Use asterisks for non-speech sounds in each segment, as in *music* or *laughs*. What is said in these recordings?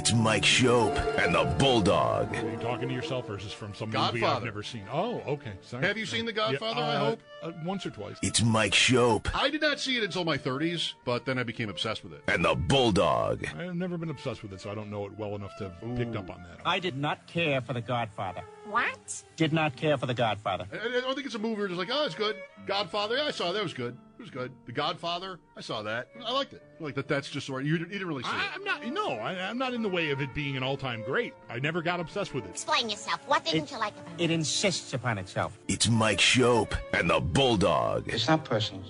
It's Mike Schopp and the Bulldog. Are you talking to yourself, or is this from some movie I've never seen? Oh, okay. Sorry. Have you seen The Yeah, Godfather, I uh, hope? uh, once or twice. It's Mike Schopp I did not see it until my 30s, but then I became obsessed with it. and the Bulldog. I've never been obsessed with it, so I don't know it well enough to have picked up on that. I did not care for The Godfather. What? Did not care for The Godfather. I, I don't think it's a movie where just like, oh, it's good. Godfather, yeah, I saw that. That was good. It was good. The Godfather, I saw that. I liked it. Like that. That's just sort. You, you didn't really see I, it. I'm not. No, I, I'm not in the way of it being an all-time great. I never got obsessed with it. Explain yourself. What didn't It- you like about it? It insists upon itself. It's Mike Schopp and the Bulldog It's not personal.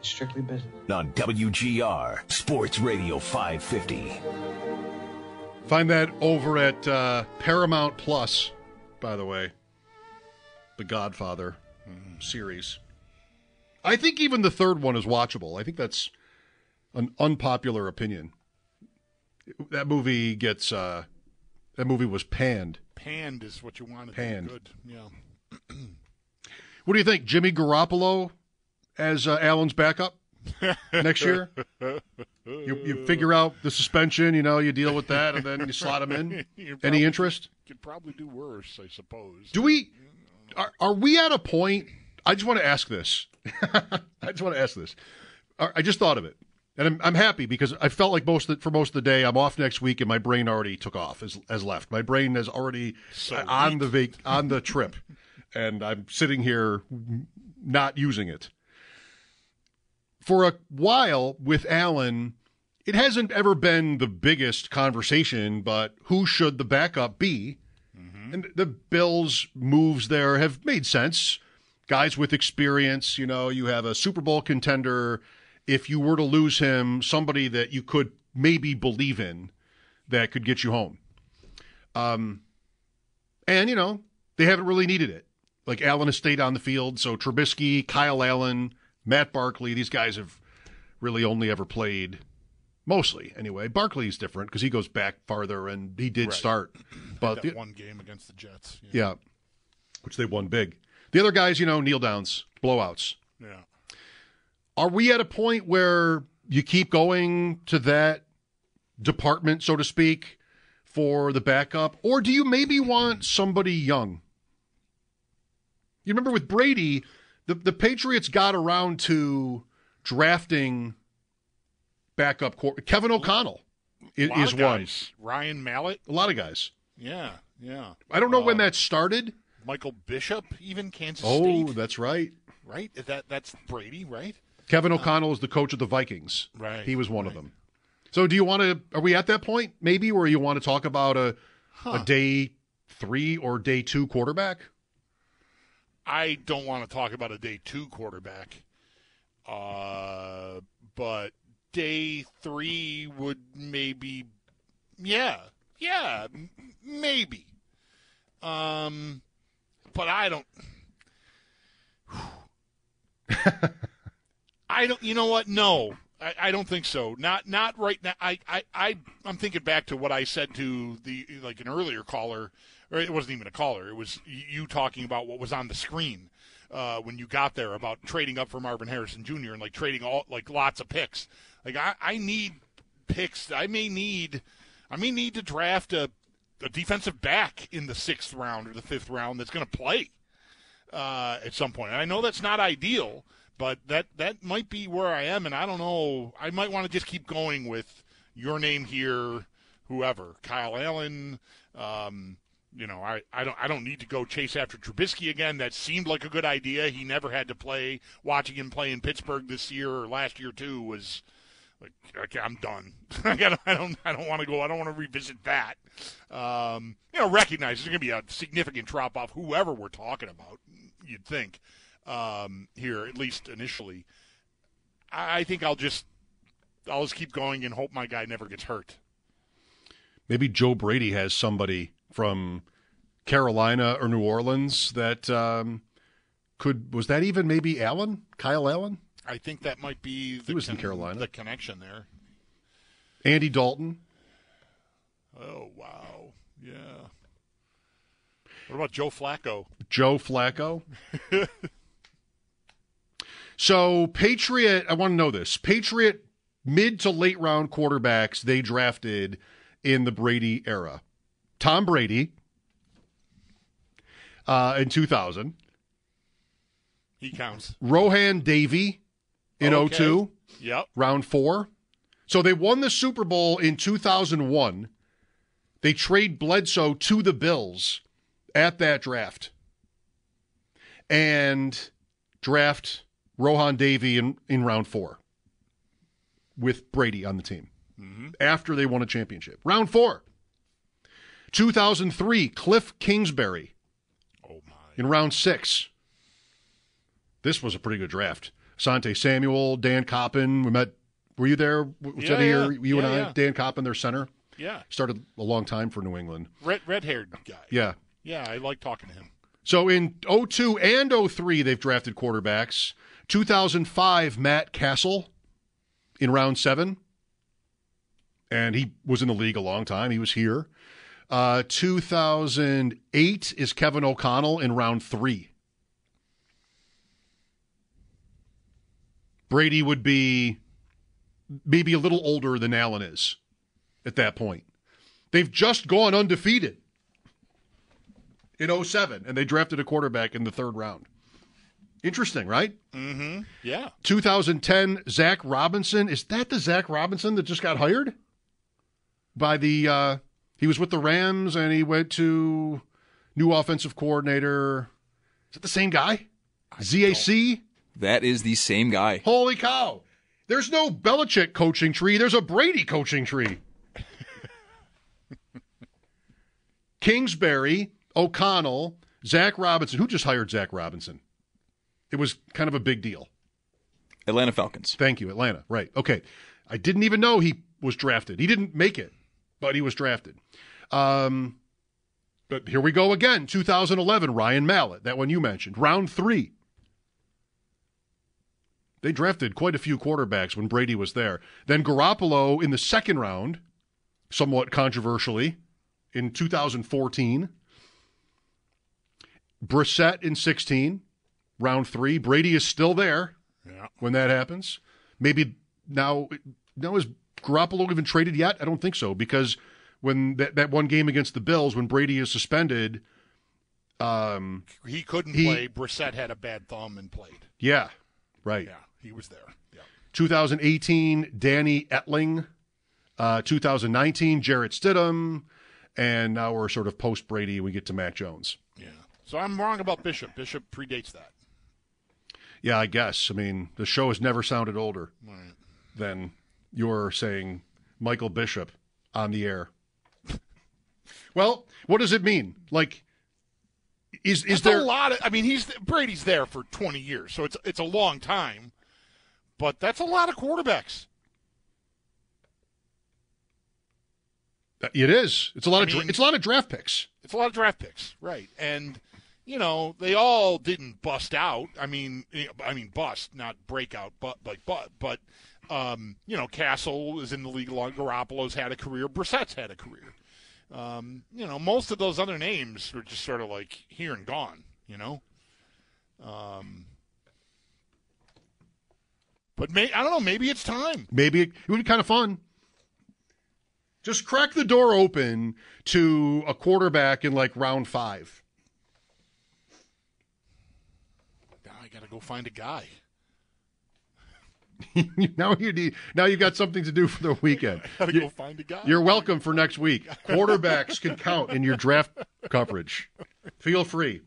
It's strictly business. on WGR Sports Radio 550. Find that over at uh, Paramount Plus, by the way. The Godfather mm, series. I think even the third one is watchable. I think that's an unpopular opinion. That movie gets uh that movie was panned. Panned is what you wanted. Panned. Good. Yeah. *clears throat* What do you think, Jimmy Garoppolo as uh, Allen's backup next year? You, you figure out the suspension, you know, you deal with that, and then you slot him in. *laughs* You Any probably interest? Could probably do worse, I suppose. Do we? Are, are we at a point? I just want *laughs* to ask this. I just want to ask this. I just thought of it, and I'm, I'm happy because I felt like most the, for most of the day I'm off next week, and my brain already took off, as has left. My brain is already So on weak. the vac- on the trip, and I'm sitting here not using it. For a while with Allen, it hasn't ever been the biggest conversation, but who should the backup be? And the Bills' moves there have made sense. Guys with experience, you know, you have a Super Bowl contender. If you were to lose him, somebody that you could maybe believe in that could get you home. Um, and, you know, they haven't really needed it. Like Allen has stayed on the field. So Trubisky, Kyle Allen, Matt Barkley, these guys have really only ever played mostly anyway. Barkley's different because he goes back farther and he did Right. start. But that the- one game against the Jets. Yeah. yeah, which they won big. The other guys, you know, kneel downs, blowouts. yeah. Are we at a point where you keep going to that department, so to speak, for the backup? Or do you maybe want somebody young? You remember with Brady, the, the Patriots got around to drafting backup quar Kevin O'Connell i- A lot is of one. Ryan Mallett. A lot of guys. Yeah. Yeah. I don't know when Uh, that started. Michael Bishop, even Kansas Oh, State. that's right. right? That that's Brady, right? Kevin O'Connell is the coach of the Vikings. Right, He was one of them. So do you want to are we at that point maybe where you want to talk about a a day 3 or day 2 quarterback? I don't want to talk about a day two quarterback, uh, but day three would maybe, yeah, yeah, m- maybe. Um, but I don't. *sighs* I don't. You know what? No, I, I don't think so. Not not right now. I, I I I'm thinking back to what I said to the like an earlier caller, or it wasn't even a caller. It was you talking about what was on the screen uh, when you got there about trading up for Marvin Harrison Jr. and like trading all like lots of picks. Like I I need picks. I may need I may need to draft a a defensive back in the sixth round or the fifth round that's going to play uh, at some point. And I know that's not ideal, but that that might be where I am, and I don't know. I might want to just keep going with your name here, whoever, Kyle Allen. Um, you know, I, I don't I don't need to go chase after Trubisky again. That seemed like a good idea. He never had to play. Watching him play in Pittsburgh this year or last year too was like okay, I'm done. *laughs* I don't I don't I don't want to go. I don't want to revisit that. Um, you know, recognize there's going to be a significant drop off. Whoever we're talking about, you'd think um, here at least initially. I, I think I'll just I'll just keep going and hope my guy never gets hurt. Maybe Joe Brady has somebody from Carolina or New Orleans that um, could was that even maybe Allen? Kyle Allen? I think that might be the, was in Carolina. the connection there. Andy Dalton? Oh wow, yeah. What about Joe Flacco? Joe Flacco. *laughs* so, Patriot, I want to know this. Patriot mid to late round quarterbacks they drafted in the Brady era. Tom Brady uh, in 2000, He counts. Rohan Davey in Okay. 02, Yep. round four. So they won the Super Bowl in 2001. They trade Bledsoe to the Bills at that draft and draft Rohan Davey in, in round four with Brady on the team mm-hmm. after they won a championship. Round four. 2003, Kliff Kingsbury Oh my. in round six. This was a pretty good draft. Sante Samuel, Dan Koppen. We met. Were you there? Was Yeah, that yeah. You and I. yeah. Dan Koppen, their center, Yeah. started a long time for New England. Red red haired guy. Yeah. Yeah, I like talking to him. So in 02 and 03, they've drafted quarterbacks. 2005, Matt Cassel in round seven. And he was in the league a long time. He was here. Uh, 2008 is Kevin O'Connell in round three. Brady would be maybe a little older than Allen is at that point. They've just gone undefeated in 07, and they drafted a quarterback in the third round. Interesting, right? Yeah. 2010, Zac Robinson. Is that the Zac Robinson that just got hired? By the, uh, he was with the Rams and he went to new offensive coordinator. Is it the same guy? ZAC? That is the same guy. Holy cow. There's no Belichick coaching tree, there's a Brady coaching tree. *laughs* Kingsbury, O'Connell, Zac Robinson. Who just hired Zac Robinson? It was kind of a big deal. Atlanta Falcons. Thank you, Atlanta. Right. Okay. I didn't even know he was drafted. He didn't make it, but he was drafted. Um, but here we go again. 2011, Ryan Mallett, that one you mentioned, round three. They drafted quite a few quarterbacks when Brady was there. Then Garoppolo in the second round, somewhat controversially, in 2014. Brissett in 16, round three. Brady is still there Yeah. when that happens. Maybe now, now is Garoppolo even traded yet? I don't think so because when that, that one game against the Bills, when Brady is suspended, um, He couldn't He- play. Brissett had a bad thumb and played. yeah, right. Yeah, he was there. Yeah. 2018, Danny Etling. Uh, 2019, Jarrett Stidham. And now we're sort of post Brady. We get to Mac Jones. Yeah. So I'm wrong about Bishop. Bishop predates that. Yeah, I guess. I mean, the show has never sounded older Right. than you're saying Michael Bishop on the air. well, what does it mean? Like, is is That's there a lot of? I mean, he's Brady's there for 20 years, so it's it's a long time. But that's a lot of quarterbacks. Uh, it is. It's a lot of I dra- it's a lot of draft picks. It's a lot of draft picks, right? And you know, they all didn't bust out. I mean, I mean bust, not breakout, but like but but um, you know, Cassel is in the league long. Garoppolo's had a career. Brissett's had a career. Um, you know, most of those other names were just sort of like here and gone. You know. Um, but may, I don't know. Maybe it's time. Maybe it would be kind of fun. Just crack the door open to a quarterback in like round five. Now I got to go find a guy. *laughs* now you need. Now you've got something to do for the weekend. *laughs* You- go find a guy. You're welcome for next week. Quarterbacks can count in your draft coverage. Feel free.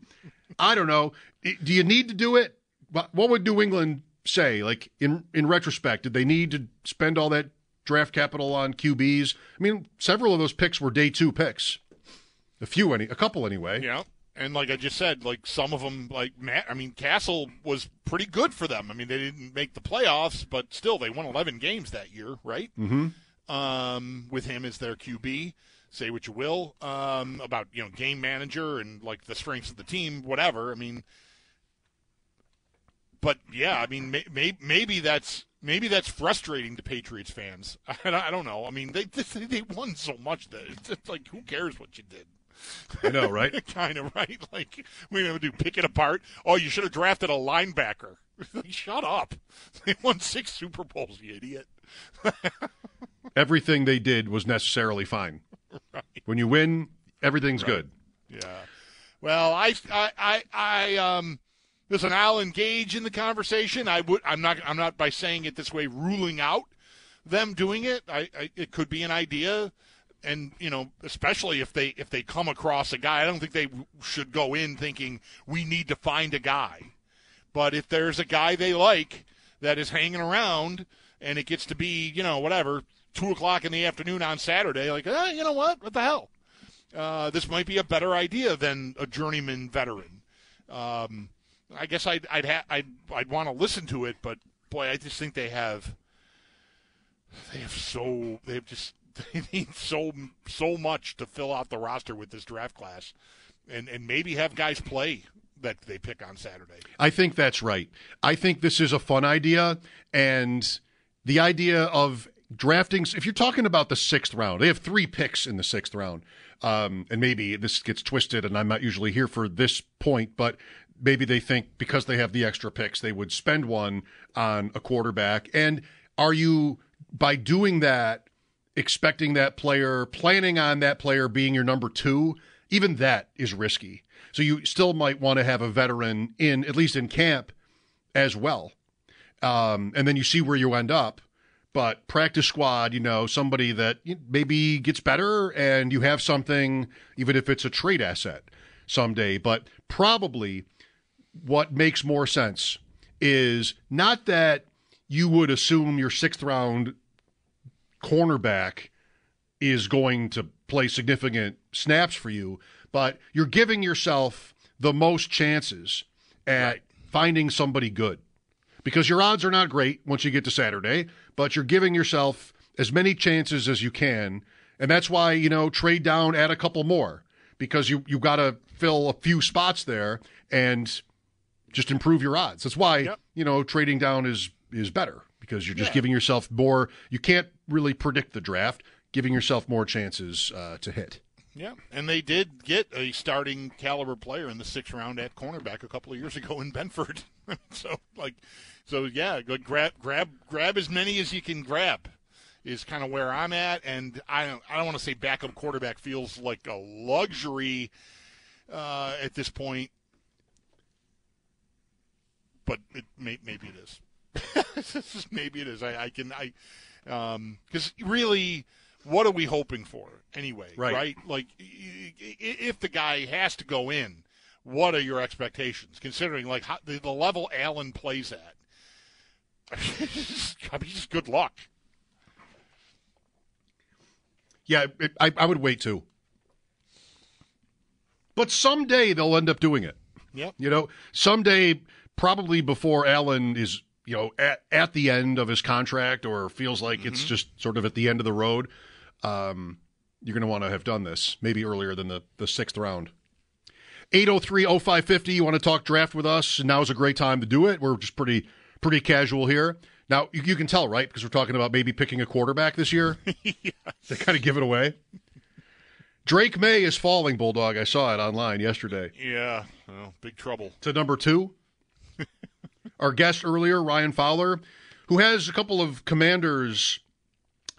I don't know. Do you need to do it? What what would New England say? Like in in retrospect, did they need to spend all that draft capital on QBs? I mean, several of those picks were day two picks. A few, any, a couple anyway. Yeah. And like I just said, like some of them, like Matt, I mean, Cassel was pretty good for them. I mean, they didn't make the playoffs, but still, they won 11 games that year, right? Mm-hmm. Um, with him as their QB. Say what you will um, about you know game manager and like the strengths of the team, whatever. I mean, but yeah, I mean, may, may, maybe that's maybe that's frustrating to Patriots fans. *laughs* I, don't- I don't know. I mean, they *laughs* they, they won so much that it's like who cares what you did. I know, right? *laughs* kind of right. *laughs* Like we gonna do pick it apart. Oh, you should have drafted a linebacker. *laughs* Shut up. They won six Super Bowls, you idiot. Everything they did was necessarily fine. When you win, everything's good. Yeah. Well, I, I, I, I um, listen. I'll engage in the conversation. I would. I'm not. I'm not by saying it this way, ruling out them doing it. I, I it could be an idea, and you know, especially if they if they come across a guy. I don't think they should go in thinking we need to find a guy. But if there's a guy they like that is hanging around, and it gets to be you know whatever two o'clock in the afternoon on Saturday, like eh, you know what, what the hell uh, this might be a better idea than a journeyman veteran. Um, I guess I'd I'd ha- I'd, I'd want to listen to it, but boy, I just think they have they have so they have just *laughs* they need so so much to fill out the roster with this draft class, and and maybe have guys play that they pick on Saturday. I think that's right. I think this is a fun idea, and the idea of drafting. If you're talking about the sixth round, they have three picks in the sixth round, um, and maybe this gets twisted, and I'm not usually here for this point, but maybe they think because they have the extra picks, they would spend one on a quarterback. And are you by doing that? Expecting that player, planning on that player being your number two, even that is risky. So you still might want to have a veteran in, at least in camp, as well. Um, and then you see where you end up. But practice squad, you know, somebody that maybe gets better and you have something, even if it's a trade asset someday. But probably what makes more sense is not that you would assume your sixth round cornerback is going to play significant snaps for you, but you're giving yourself the most chances at right. finding somebody good because your odds are not great once you get to Saturday, but you're giving yourself as many chances as you can. And that's why, you know, trade down, add a couple more because you, you got to fill a few spots there and just improve your odds. That's why, yep. you know, trading down is, is better because you're just yeah. giving yourself more. You can't really predict the draft, giving yourself more chances uh, to hit. Yeah, and they did get a starting caliber player in the sixth round at cornerback a couple of years ago in Benford. *laughs* so, like, so yeah, go grab, grab, grab as many as you can grab is kind of where I'm at, and I don't, I don't want to say backup quarterback feels like a luxury uh, at this point, but it may, maybe it is. *laughs* maybe it is. I, I can I because um, really what are we hoping for anyway? Right. right? Like, if the guy has to go in, what are your expectations? Considering like how, the, the level Allen plays at, *laughs* I mean, just good luck. Yeah, it, I, I would wait too. But someday they'll end up doing it. Yep. You know, someday, probably before Allen is, you know, at, at the end of his contract or feels like mm-hmm. it's just sort of at the end of the road, um, you're going to want to have done this maybe earlier than the, the sixth round. 803 0550, you want to talk draft with us? Now is a great time to do it. We're just pretty pretty casual here. Now, you, you can tell, right? Because we're talking about maybe picking a quarterback this year. *laughs* yes. They kind of give it away. Drake Maye is falling, Bulldog. I saw it online yesterday. Yeah, well, big trouble. To number two. Our guest earlier, Ryan Fowler, who has a couple of commanders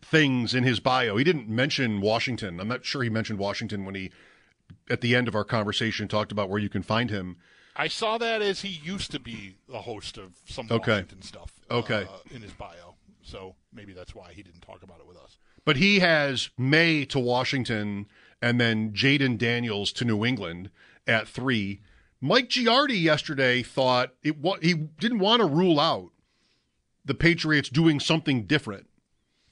things in his bio. He didn't mention Washington. I'm not sure he mentioned Washington when he, at the end of our conversation, talked about where you can find him. I saw that as he used to be the host of some okay. Washington stuff. Okay. Uh, in his bio, so maybe that's why he didn't talk about it with us. But he has Maye to Washington, and then Jayden Daniels to New England at three. Mike Giardi yesterday thought it. He didn't want to rule out the Patriots doing something different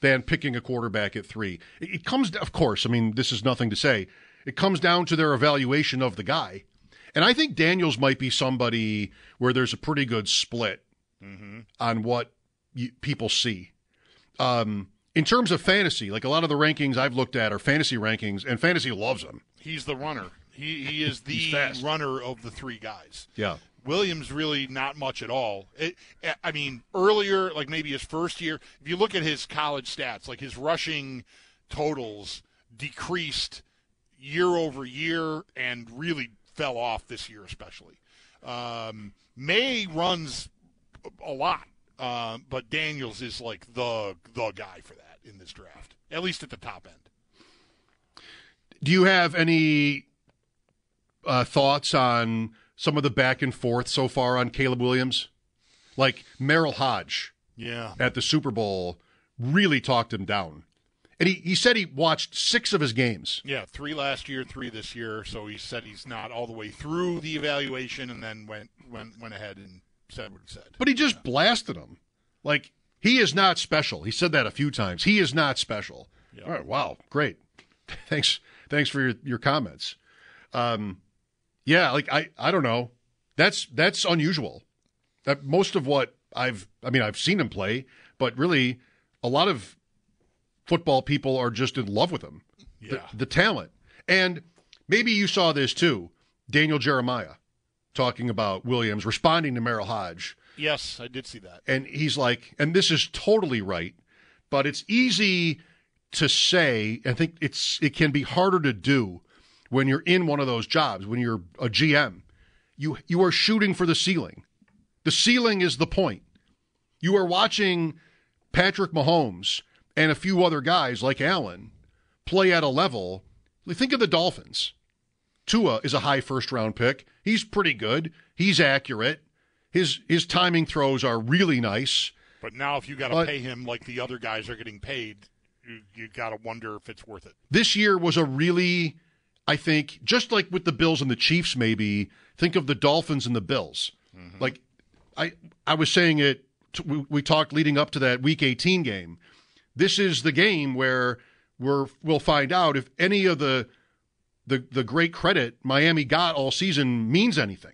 than picking a quarterback at three. It comes, of course, I mean, this is nothing to say. It comes down to their evaluation of the guy. And I think Daniels might be somebody where there's a pretty good split mm-hmm. on what you, people see. Um, in terms of fantasy, like a lot of the rankings I've looked at are fantasy rankings, and fantasy loves him. He's the runner. He, he is the runner of the three guys. Yeah. Williams really not much at all. It, I mean, earlier, like maybe his first year, if you look at his college stats, like his rushing totals decreased year over year and really fell off this year, especially. Um, Maye runs a lot, uh, but Daniels is like the the guy for that in this draft, at least at the top end. Do you have any uh, thoughts on some of the back and forth so far on Caleb Williams? Like Merril Hoge Yeah, at the Super Bowl really talked him down. And he, he said he watched six of his games. yeah, three last year, three this year. So he said he's not all the way through the evaluation, and then went went went ahead and said what he said. But he just blasted him. Like, he is not special. He said that a few times. He is not special. All right, wow, great. *laughs* Thanks thanks for your, your comments. Um, yeah, like I, I don't know. That's that's unusual. That most of what I've I mean, I've seen him play, but really a lot of football people are just in love with him. The, Yeah. the talent. And maybe you saw this too. Daniel Jeremiah talking about Williams responding to Merril Hoge. Yes, I did see that. And he's like, and this is totally right, but it's easy to say. I think it's it can be harder to do when you're in one of those jobs, when you're a GM. You you are shooting for the ceiling. The ceiling is the point. You are watching Patrick Mahomes and a few other guys like Allen play at a level. Think of the Dolphins. Tua is a high first round pick. He's pretty good. He's accurate. His his timing throws are really nice. But now, if you got to pay him like the other guys are getting paid, you, you got to wonder if it's worth it. This year was a really, I think, just like with the Bills and the Chiefs, maybe think of the Dolphins and the Bills. Mm-hmm. Like I I was saying it. We, we talked leading up to that Week 18 game. This is the game where we're we'll find out if any of the the the great credit Miami got all season means anything.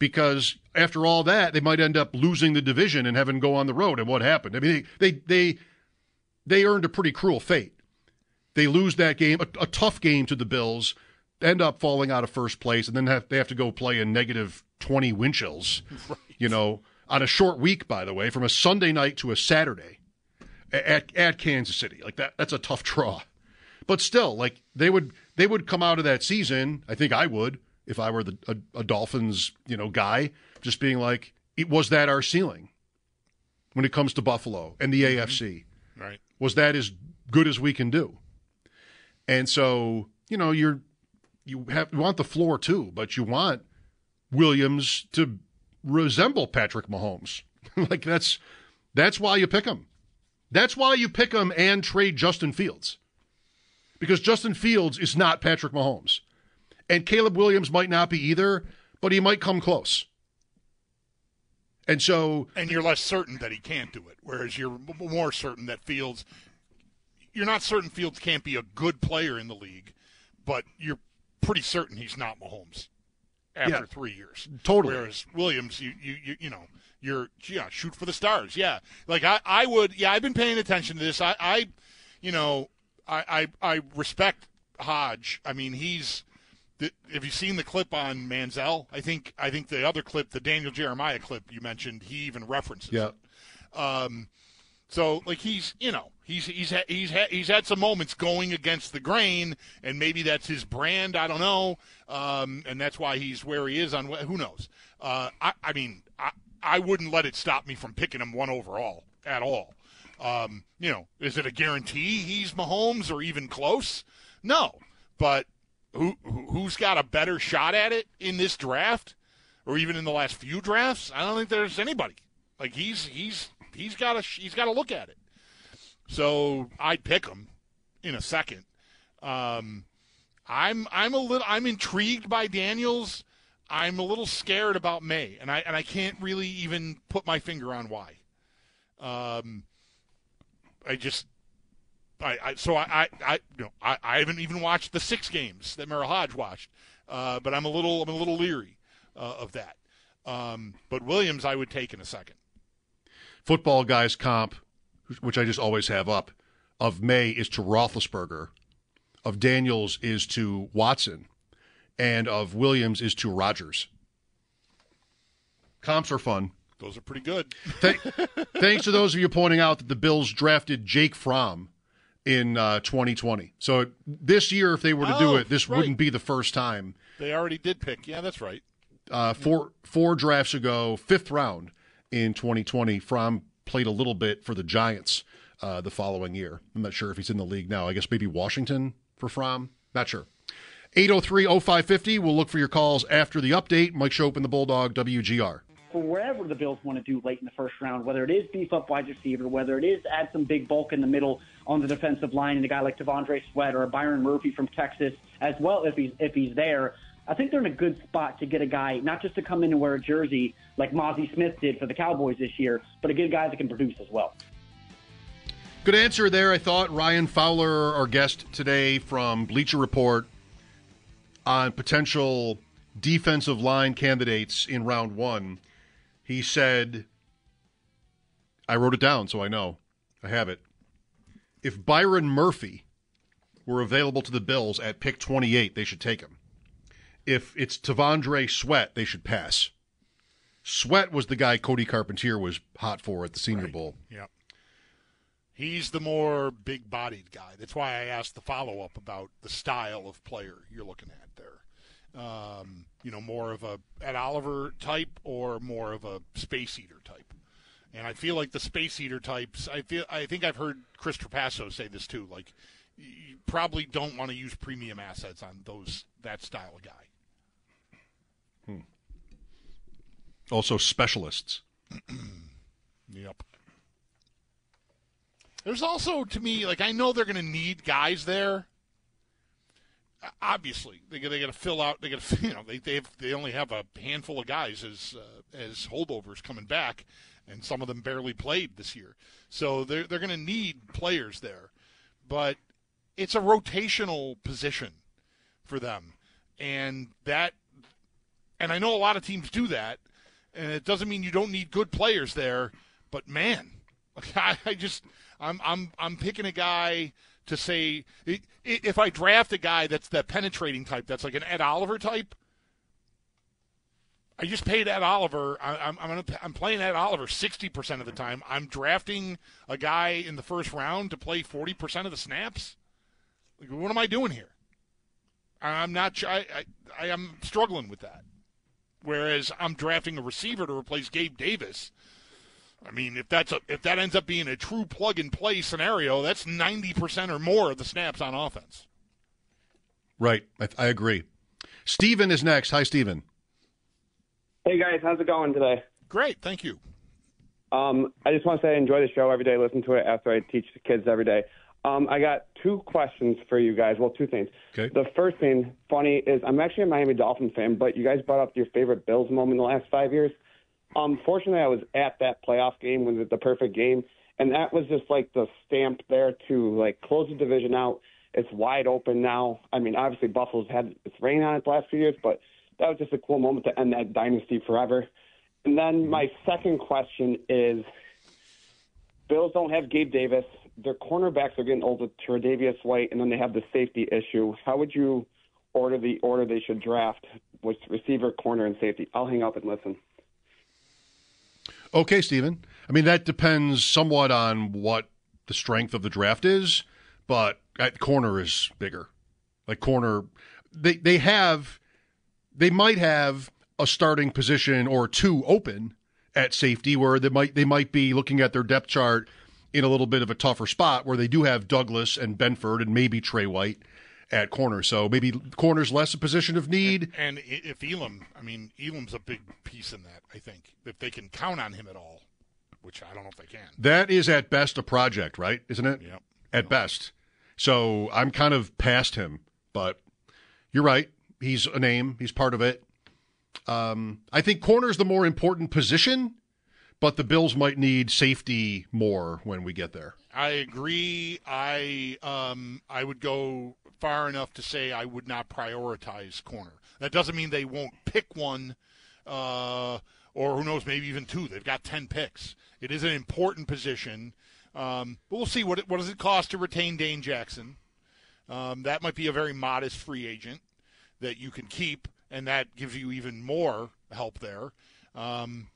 Because after all that, they might end up losing the division and having to go on the road. And what happened? I mean, they they they, they earned a pretty cruel fate. They lose that game, a, a tough game to the Bills, end up falling out of first place, and then have, they have to go play in negative 20 wind chills, *laughs* you know, on a short week, by the way, from a Sunday night to a Saturday at, at Kansas City. Like that, that's a tough draw. But still, like they would, they would come out of that season. I think I would if I were the a, a Dolphins, you know, guy, just being like, it was that our ceiling when it comes to Buffalo and the mm-hmm. AFC Right. was that as good as we can do? And so, you know, you're you have you want the floor too, but you want Williams to resemble Patrick Mahomes. *laughs* like that's that's why you pick him. That's why you pick him and trade Justin Fields. Because Justin Fields is not Patrick Mahomes. And Caleb Williams might not be either, but he might come close. And so And you're less certain that he can't do it, whereas you're more certain that Fields. You're not certain Fields can't be a good player in the league, but you're pretty certain he's not Mahomes after Yeah. three years. Totally. Whereas Williams, you you you, you know, you're yeah, shoot for the stars. Yeah, like I I would. Yeah, I've been paying attention to this. I I, you know, I I, I respect Hoge. I mean, he's. Have you seen the clip on Manziel? I think I think the other clip, the Daniel Jeremiah clip you mentioned, he even references. yeah. it. Um, so like he's you know he's he's ha- he's ha- he's had some moments going against the grain, and maybe that's his brand. I don't know, um, and that's why he's where he is on. Who knows? Uh, I I mean I I wouldn't let it stop me from picking him one overall at all. Um, you know, is it a guarantee he's Mahomes or even close? No, but who who- who's got a better shot at it in this draft, or even in the last few drafts? I don't think there's anybody. Like he's he's he's got to he's got to look at it. So I'd pick him in a second. Um, I'm I'm a little I'm intrigued by Daniels. I'm a little scared about Maye, and I and I can't really even put my finger on why. Um, I just I, I so I I, I know I, I haven't even watched the six games that Merril Hoge watched, uh, but I'm a little I'm a little leery uh, of that. Um, but Williams I would take in a second. Football guys comp, which I just always have up, of Maye is to Roethlisberger, of Daniels is to Watson, and of Williams is to Rodgers. Comps are fun. Those are pretty good. Th- thanks to those of you pointing out that the Bills drafted Jake Fromm in uh, 2020. So this year, if they were to do Oh, it, this right. wouldn't be the first time. They already did pick. Yeah, that's right. Uh, four four drafts ago, fifth round in 2020, Fromm played a little bit for the Giants uh, the following year. I'm not sure if he's in the league now. I guess maybe Washington for Fromm. Not sure. 803-0550. We'll look for your calls after the update. Mike Schopp and the Bulldog, WGR. for wherever the Bills want to do late in the first round, whether it is beef up wide receiver, whether it is add some big bulk in the middle on the defensive line, and a guy like T'Vondre Sweat or Byron Murphy from Texas, as well if he's if he's there. I think they're in a good spot to get a guy not just to come in and wear a jersey like Mazi Smith did for the Cowboys this year, but a good guy that can produce as well. Good answer there, I thought. Ryan Fowler, our guest today from Bleacher Report, on potential defensive line candidates in round one. He said, I wrote it down so I know. I have it. If Byron Murphy were available to the Bills at pick 28, they should take him. If it's T'Vondre Sweat, they should pass. Sweat was the guy Cody Carpentier was hot for at the Senior Bowl. Yep. He's the more big bodied guy. That's why I asked the follow up about the style of player you're looking at there. Um, you know, more of a Ed Oliver type or more of a space eater type. And I feel like the space eater types. I feel. I think I've heard Chris Trapasso say this too. Like, you probably don't want to use premium assets on those that style of guy. Also, specialists. *clears throat* Yep. There's also, to me, like I know they're going to need guys there. Obviously, they they got to fill out. They got to, *laughs* you know, they they they only have a handful of guys as uh, as holdovers coming back, and some of them barely played this year. So they're they're going to need players there, but it's a rotational position for them, and that, and I know a lot of teams do that, and it doesn't mean you don't need good players there. But man, *laughs* I, I just I'm I'm I'm picking a guy to say if I draft a guy that's that penetrating type, that's like an Ed Oliver type. I just paid Ed Oliver. I, I'm I'm, I'm playing Ed Oliver sixty percent of the time. I'm drafting a guy in the first round to play forty percent of the snaps. Like, what am I doing here? I'm not. I, I I am struggling with that. Whereas I'm drafting a receiver to replace Gabe Davis. I mean, if that's a, if that ends up being a true plug and play scenario, that's ninety percent or more of the snaps on offense. Right. I, I agree. Steven is next. Hi, Steven. Hey guys, how's it going today? Great, thank you. Um, I just want to say I enjoy the show every day. Listen to it after I teach the kids every day. Um, I got two questions for you guys. Well, two things. Okay. The first thing, funny, is I'm actually a Miami Dolphin fan, but you guys brought up your favorite Bills moment in the last five years. Um, fortunately, I was at that playoff game when it was the perfect game, and that was just like the stamp there to like close the division out. It's wide open now. I mean, obviously Buffalo's had its reign on it the last few years, but that was just a cool moment to end that dynasty forever. And then my second question is Bills don't have Gabe Davis. Their cornerbacks are getting old with Tre'Davious White, and then they have the safety issue. How would you order the order they should draft with receiver, corner, and safety? I'll hang up and listen. Okay, Steven. I mean, that depends somewhat on what the strength of the draft is, but at corner is bigger. Like corner, they they have, they might have a starting position or two open at safety where they might they might be looking at their depth chart in a little bit of a tougher spot where they do have Douglas and Benford and maybe Trey White at corner. So maybe corner's less a position of need. And i- if Elam, I mean, Elam's a big piece in that. I think if they can count on him at all, which I don't know if they can. That is at best a project, right? Isn't it? Yep. At best. So I'm kind of past him, but you're right. He's a name. He's part of it. Um, I think corner is the more important position, but the Bills might need safety more when we get there. I agree. I um I would go far enough to say I would not prioritize corner. That doesn't mean they won't pick one, uh, or who knows, maybe even two. They've got ten picks. It is an important position, um, but we'll see what what does it cost to retain Dane Jackson. Um, that might be a very modest free agent that you can keep, and that gives you even more help there. Um,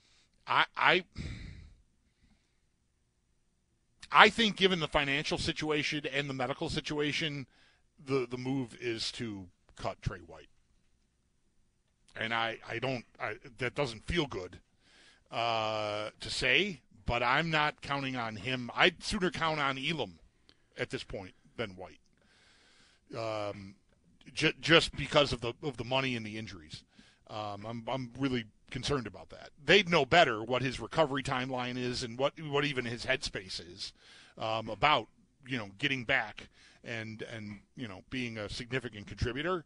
I, I I think, given the financial situation and the medical situation, the the move is to cut Trey White. And I, I don't I, that doesn't feel good uh, to say, but I'm not counting on him. I'd sooner count on Elam at this point than White, um, j- just because of the of the money and the injuries. Um, I'm I'm really concerned about that. They'd know better what his recovery timeline is and what what even his headspace is um, about you know getting back and and you know being a significant contributor.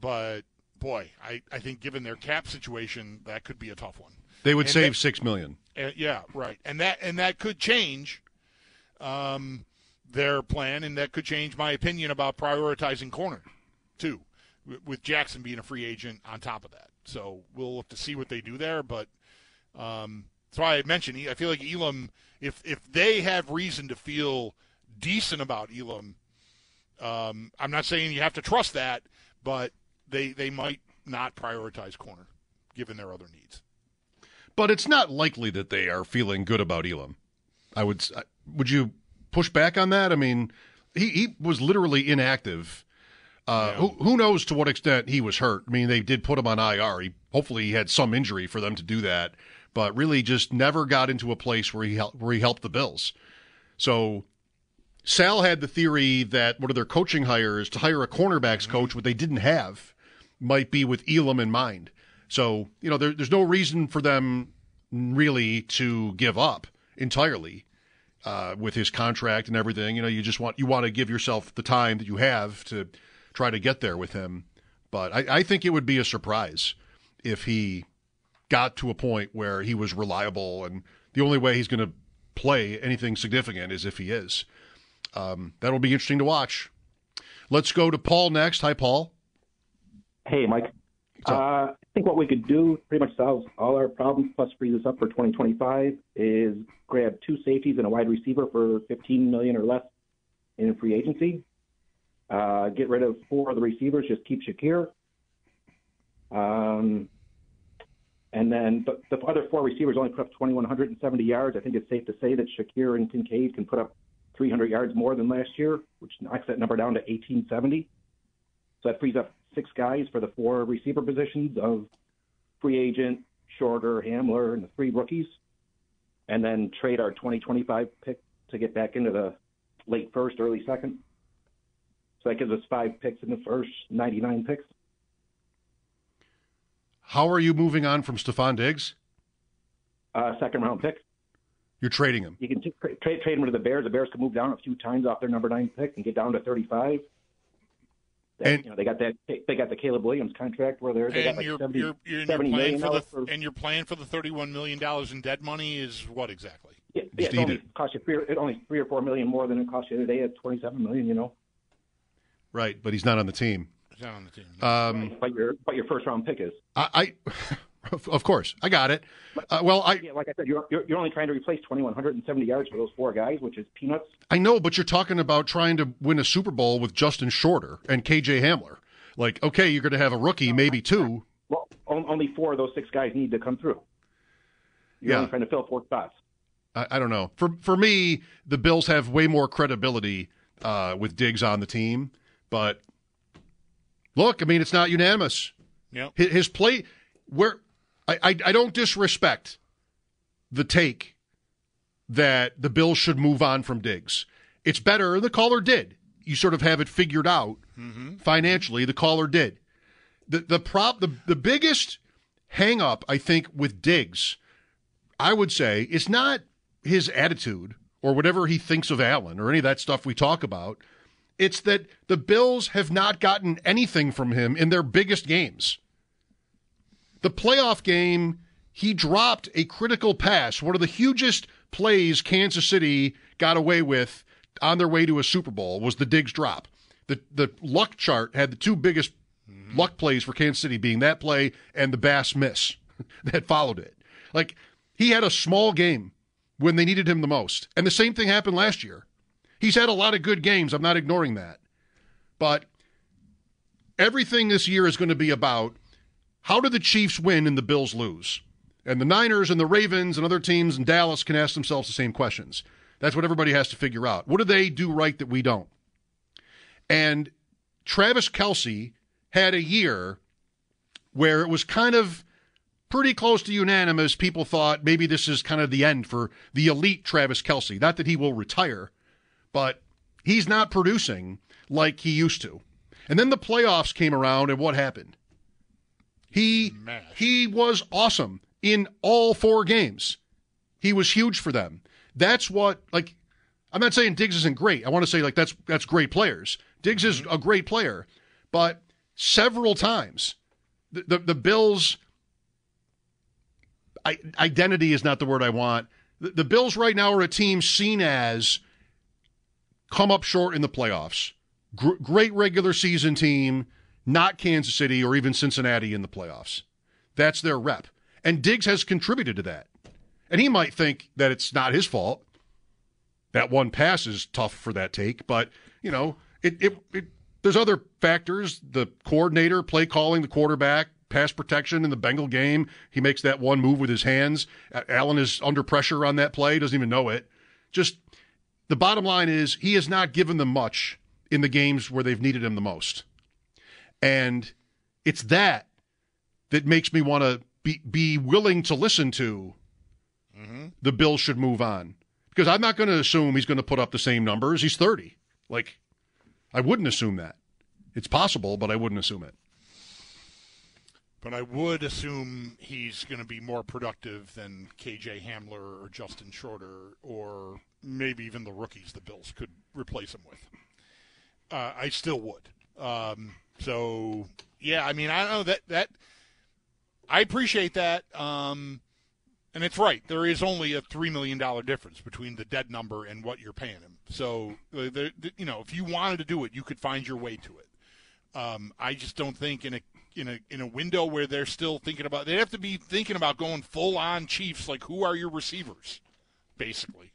But boy, I, I think given their cap situation, that could be a tough one. They would And save that- six million. Uh, yeah, right, and that and that could change um, their plan, and that could change my opinion about prioritizing corner too, with Jackson being a free agent on top of that. So we'll have to see what they do there, but um, that's why I mentioned I feel like Elam. If if they have reason to feel decent about Elam, um, I'm not saying you have to trust that, but they they might not prioritize corner given their other needs. But it's not likely that they are feeling good about Elam. I would. Would you push back on that? I mean, he he was literally inactive. Uh, who, who knows to what extent he was hurt? I mean, they did put him on IR. He hopefully he had some injury for them to do that, but really just never got into a place where he helped where he helped the Bills. So Sal had the theory that one of their coaching hires to hire a cornerbacks coach, what they didn't have, might be with Elam in mind. So you know, there, there's no reason for them really to give up entirely uh, with his contract and everything. You know, you just want you want to give yourself the time that you have to try to get there with him. But I, I think it would be a surprise if he got to a point where he was reliable, and the only way he's going to play anything significant is if he is. Um, that'll be interesting to watch. Let's go to Paul next. Hi, Paul. Hey, Mike. Uh, I think what we could do pretty much solves all our problems, plus frees us up for 2025, is grab two safeties and a wide receiver for 15 million or less in free agency. Uh, get rid of four of the receivers, just keep Shakir. Um, and then the, the other four receivers only put up 2,170 yards. I think it's safe to say that Shakir and Kincaid can put up 300 yards more than last year, which knocks that number down to 1870. So that frees up six guys for the four receiver positions of free agent, Shorter, Hamler, and the three rookies. And then trade our 2025 pick to get back into the late first, early second. So that gives us five picks in the first, 99 picks. How are you moving on from Stefon Diggs? Uh, second round pick. You're trading him. You can t- trade trade him to the Bears. The Bears can move down a few times off their number nine pick and get down to 35. That, And- you know, they got that. They got the Caleb Williams contract where they're they got and like you're, 70, you're, you're, and 70 you're playing for the for and you're playing for the thirty-one million dollars in dead money is what exactly? Yeah, yeah it only it. cost you three, it only three or four million more than it cost you today at twenty-seven million. You know, Right, but he's not on the team. Is that on the team? Um, but your but your first round pick is. I, I *laughs* of course, I got it. Uh, well, I Yeah, like I said, you're, you're you're only trying to replace twenty-one hundred and seventy yards for those four guys, which is peanuts. I know, but you're talking about trying to win a Super Bowl with Justin Shorter and KJ Hamler. Like, okay, you're going to have a rookie, maybe two. Well, on- only four of those six guys need to come through. You're Yeah. only trying to fill four spots. I, I don't know. For for me, the Bills have way more credibility uh, with Diggs on the team. But look, I mean, it's not unanimous. Yep. His, his play, where I, I I don't disrespect the take that the Bills should move on from Diggs. It's better. The caller did. You sort of have it figured out mm-hmm. financially. The caller did. The the prop the the biggest hang up I think with Diggs, I would say, is not his attitude or whatever he thinks of Allen or any of that stuff we talk about. It's that the Bills have not gotten anything from him in their biggest games. The playoff game, he dropped a critical pass, one of the hugest plays Kansas City got away with on their way to a Super Bowl was the Diggs drop. The the luck chart had the two biggest mm-hmm. luck plays for Kansas City being that play and the Bass miss *laughs* that followed it. Like he had a small game when they needed him the most. And the same thing happened last year. He's had a lot of good games. I'm not ignoring that. But everything this year is going to be about how do the Chiefs win and the Bills lose? And the Niners and the Ravens and other teams in Dallas can ask themselves the same questions. That's what everybody has to figure out. What do they do right that we don't? And Travis Kelce had a year where it was kind of pretty close to unanimous. People thought maybe this is kind of the end for the elite Travis Kelce. Not that he will retire, but he's not producing like he used to. And then the playoffs came around, and what happened? He he was awesome in all four games. He was huge for them. That's what like I'm not saying Diggs isn't great. I want to say like that's that's great players. Diggs is mm-hmm. a great player, but several times the the, the Bills I, identity is not the word I want. The, the Bills right now are a team seen as come up short in the playoffs. Gr- great regular season team, not Kansas City or even Cincinnati in the playoffs. That's their rep. And Diggs has contributed to that. And he might think that it's not his fault. That one pass is tough for that take, but you know, it, it, it there's other factors, the coordinator, play calling, the quarterback, pass protection in the Bengal game. He makes that one move with his hands. Allen is under pressure on that play, doesn't even know it. Just the bottom line is he has not given them much in the games where they've needed him the most. And it's that that makes me want to be, be willing to listen to Mm-hmm. the Bills should move on. Because I'm not going to assume he's going to put up the same numbers. He's 30. Like, I wouldn't assume that. It's possible, but I wouldn't assume it. But I would assume he's going to be more productive than KJ Hamler or Justin Shorter or maybe even the rookies the Bills could replace him with. Uh, I still would. Um, so yeah, I mean, I know that that I appreciate that. Um, and it's right. There is only a three million dollar difference between the dead number and what you're paying him. So, uh, the, the, you know, if you wanted to do it, you could find your way to it. Um, I just don't think in a in a in a window where they're still thinking about they have to be thinking about going full on Chiefs. Like, who are your receivers, basically?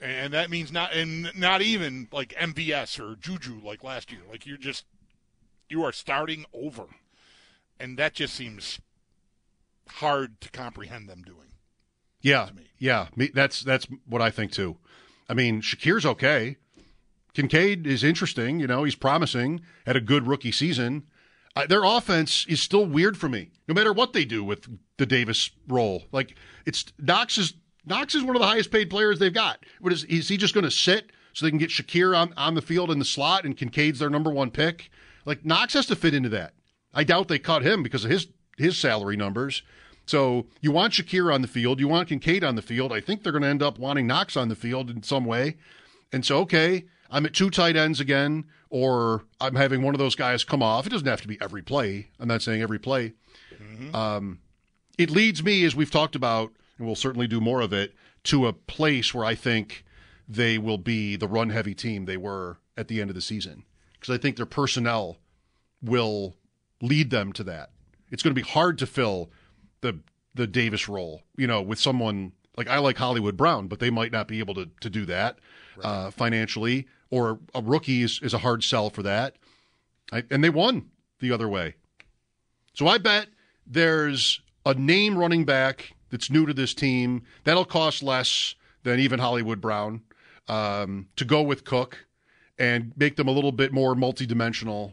And that means not and not even like MVS or Juju like last year. Like you're just you are starting over, and that just seems hard to comprehend them doing. Yeah, yeah, me, that's that's what I think too. I mean, Shakir's okay. Kincaid is interesting. You know, he's promising. Had a good rookie season. Uh, their offense is still weird for me, no matter what they do with the Davis role. Like it's Knox is Knox is one of the highest paid players they've got. What is is he just going to sit so they can get Shakir on on the field in the slot and Kincaid's their number one pick? Like Knox has to fit into that. I doubt they cut him because of his his salary numbers. So you want Shakir on the field, you want Kincaid on the field. I think they're going to end up wanting Knox on the field in some way. And so, okay, I'm at two tight ends again, or I'm having one of those guys come off. It doesn't have to be every play. I'm not saying every play. Um, it leads me, as we've talked about, and we'll certainly do more of it, to a place where I think they will be the run heavy team they were at the end of the season. Because I think their personnel will lead them to that. It's going to be hard to fill the the Davis role, you know, with someone like I like Hollywood Brown, but they might not be able to to do that uh, financially. Or a rookie is, is a hard sell for that, I, and they won the other way. So I bet there's a name running back that's new to this team that'll cost less than even Hollywood Brown um, to go with Cook and make them a little bit more multidimensional.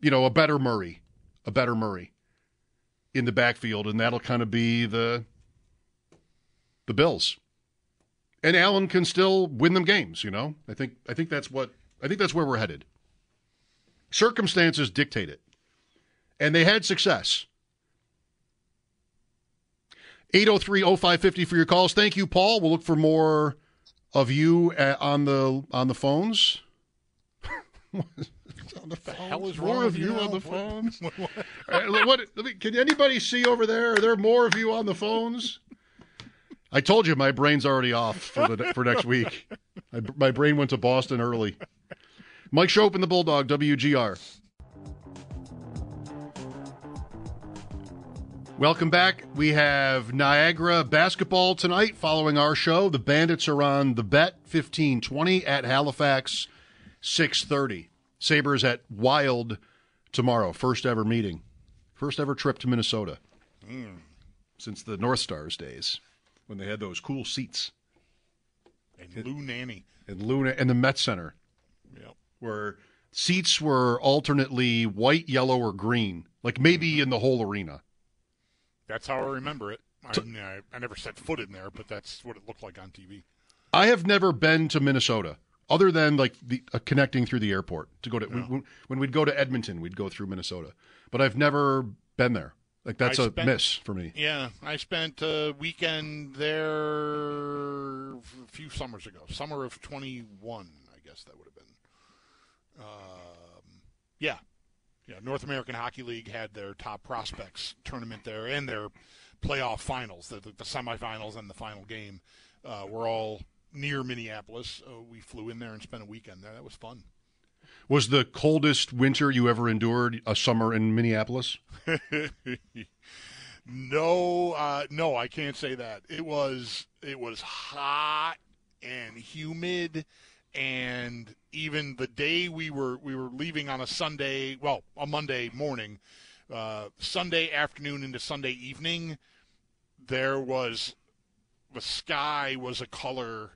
You know, a better Murray, a better Murray in the backfield, and that'll kind of be the the Bills. And Allen can still win them games. You know, I think I think that's what I think that's where we're headed. Circumstances dictate it, and they had success. 803-0550 for your calls. Thank you, Paul. We'll look for more of you uh, on the on the phones. *laughs* on the is more of with you on the phones. *laughs* what- what- what, let me, can anybody see over there? Are there more of you on the phones? I told you my brain's already off for the for next week. My, my brain went to Boston early. Mike Schopp and the Bulldog, WGR. Welcome back. We have Niagara basketball tonight following our show. The Bandits are on the bet 1520 at Halifax 630. Sabres at Wild tomorrow. First ever meeting. First ever trip to Minnesota hmm. since the North Stars days when they had those cool seats. And Lou Nanne. and Luna and the Met Center, Yep. where seats were alternately white, yellow, or green, like maybe mm-hmm. in the whole arena. That's how I remember it. I, mean, I, I never set foot in there, but that's what it looked like on TV. I have never been to Minnesota, other than like the uh, connecting through the airport to go to when, when we'd go to Edmonton, we'd go through Minnesota, but I've never been there. Like that's I a spent- miss for me. Yeah, I spent a weekend there a few summers ago. Summer of 21, I guess that would have been. Um, yeah. Yeah, North American Hockey League had their top prospects tournament there and their playoff finals, the, the, the semifinals and the final game uh, were all near Minneapolis. Uh, we flew in there and spent a weekend there. That was fun. Was the coldest winter you ever endured a summer in Minneapolis? *laughs* no, uh, no, I can't say that. It was it was hot and humid, and even the day we were we were leaving on a Sunday, well, a Monday morning, uh, Sunday afternoon into Sunday evening, there was the sky was a color.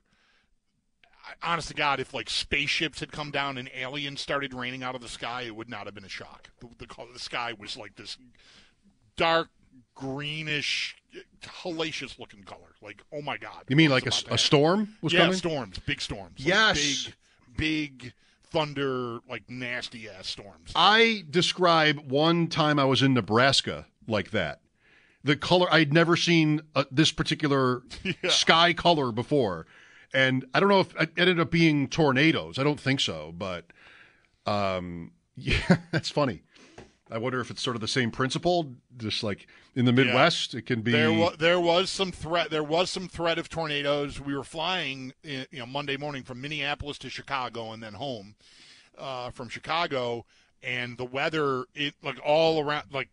Honest to God, if like spaceships had come down and aliens started raining out of the sky, it would not have been a shock. The, the, the sky was like this dark greenish, hellacious looking color. Like, oh my god! You mean like a, a storm was yeah, coming? storms, big storms. Like Yes. big, big thunder, like nasty ass storms. I describe one time I was in Nebraska like that. The color I'd never seen uh, this particular *laughs* sky color before, and I don't know if it ended up being tornadoes. I don't think so, but um, *laughs* yeah, that's funny. I wonder if it's sort of the same principle, just like in the Midwest, it can be. There was there was some threat. There was some threat of tornadoes. We were flying, eh, you know, Monday morning from Minneapolis to Chicago and then home uh, from Chicago, and the weather, it like all around. Like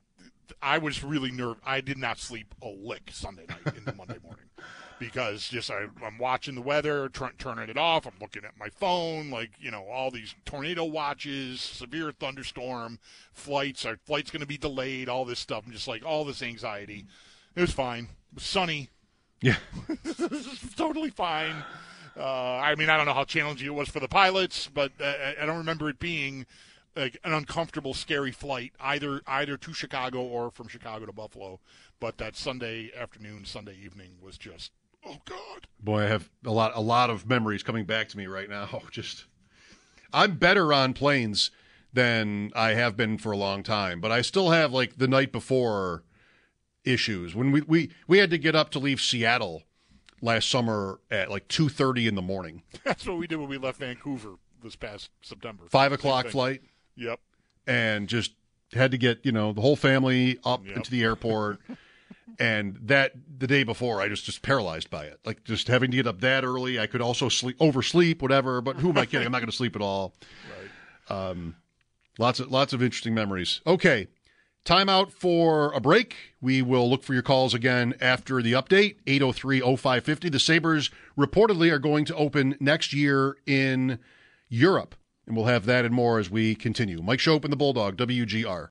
I was really nervous. I did not sleep a lick Sunday night into Monday morning because just I, I'm watching the weather, tr- turning it off. I'm looking at my phone, like you know, all these tornado watches, severe thunderstorm, flights. Our flight's going to be delayed. All this stuff. I'm just like all this anxiety. It was fine. It was sunny. Yeah. *laughs* this is totally fine. Uh, I mean, I don't know how challenging it was for the pilots, but I- I don't remember it being like an uncomfortable, scary flight either either to Chicago or from Chicago to Buffalo. But that Sunday afternoon, Sunday evening was just oh god. Boy, I have a lot a lot of memories coming back to me right now. *laughs* Just I'm better on planes than I have been for a long time, but I still have like the night before issues. When we we, we had to get up to leave Seattle last summer at like two thirty in the morning. *laughs* That's what we did when we left Vancouver this past September. Five o'clock flight. Yep. and just had to get you know the whole family up Yep. into the airport *laughs* and that the day before i was just paralyzed by it like just having to get up that early i could also sleep oversleep whatever but who am i kidding i'm not going to sleep at all. Right. um lots of lots of interesting memories okay time out for a break we will look for your calls again after the update 803-0550 the sabres reportedly are going to open next year in europe and we'll have that and more as we continue. Mike Schopp and the Bulldog, WGR.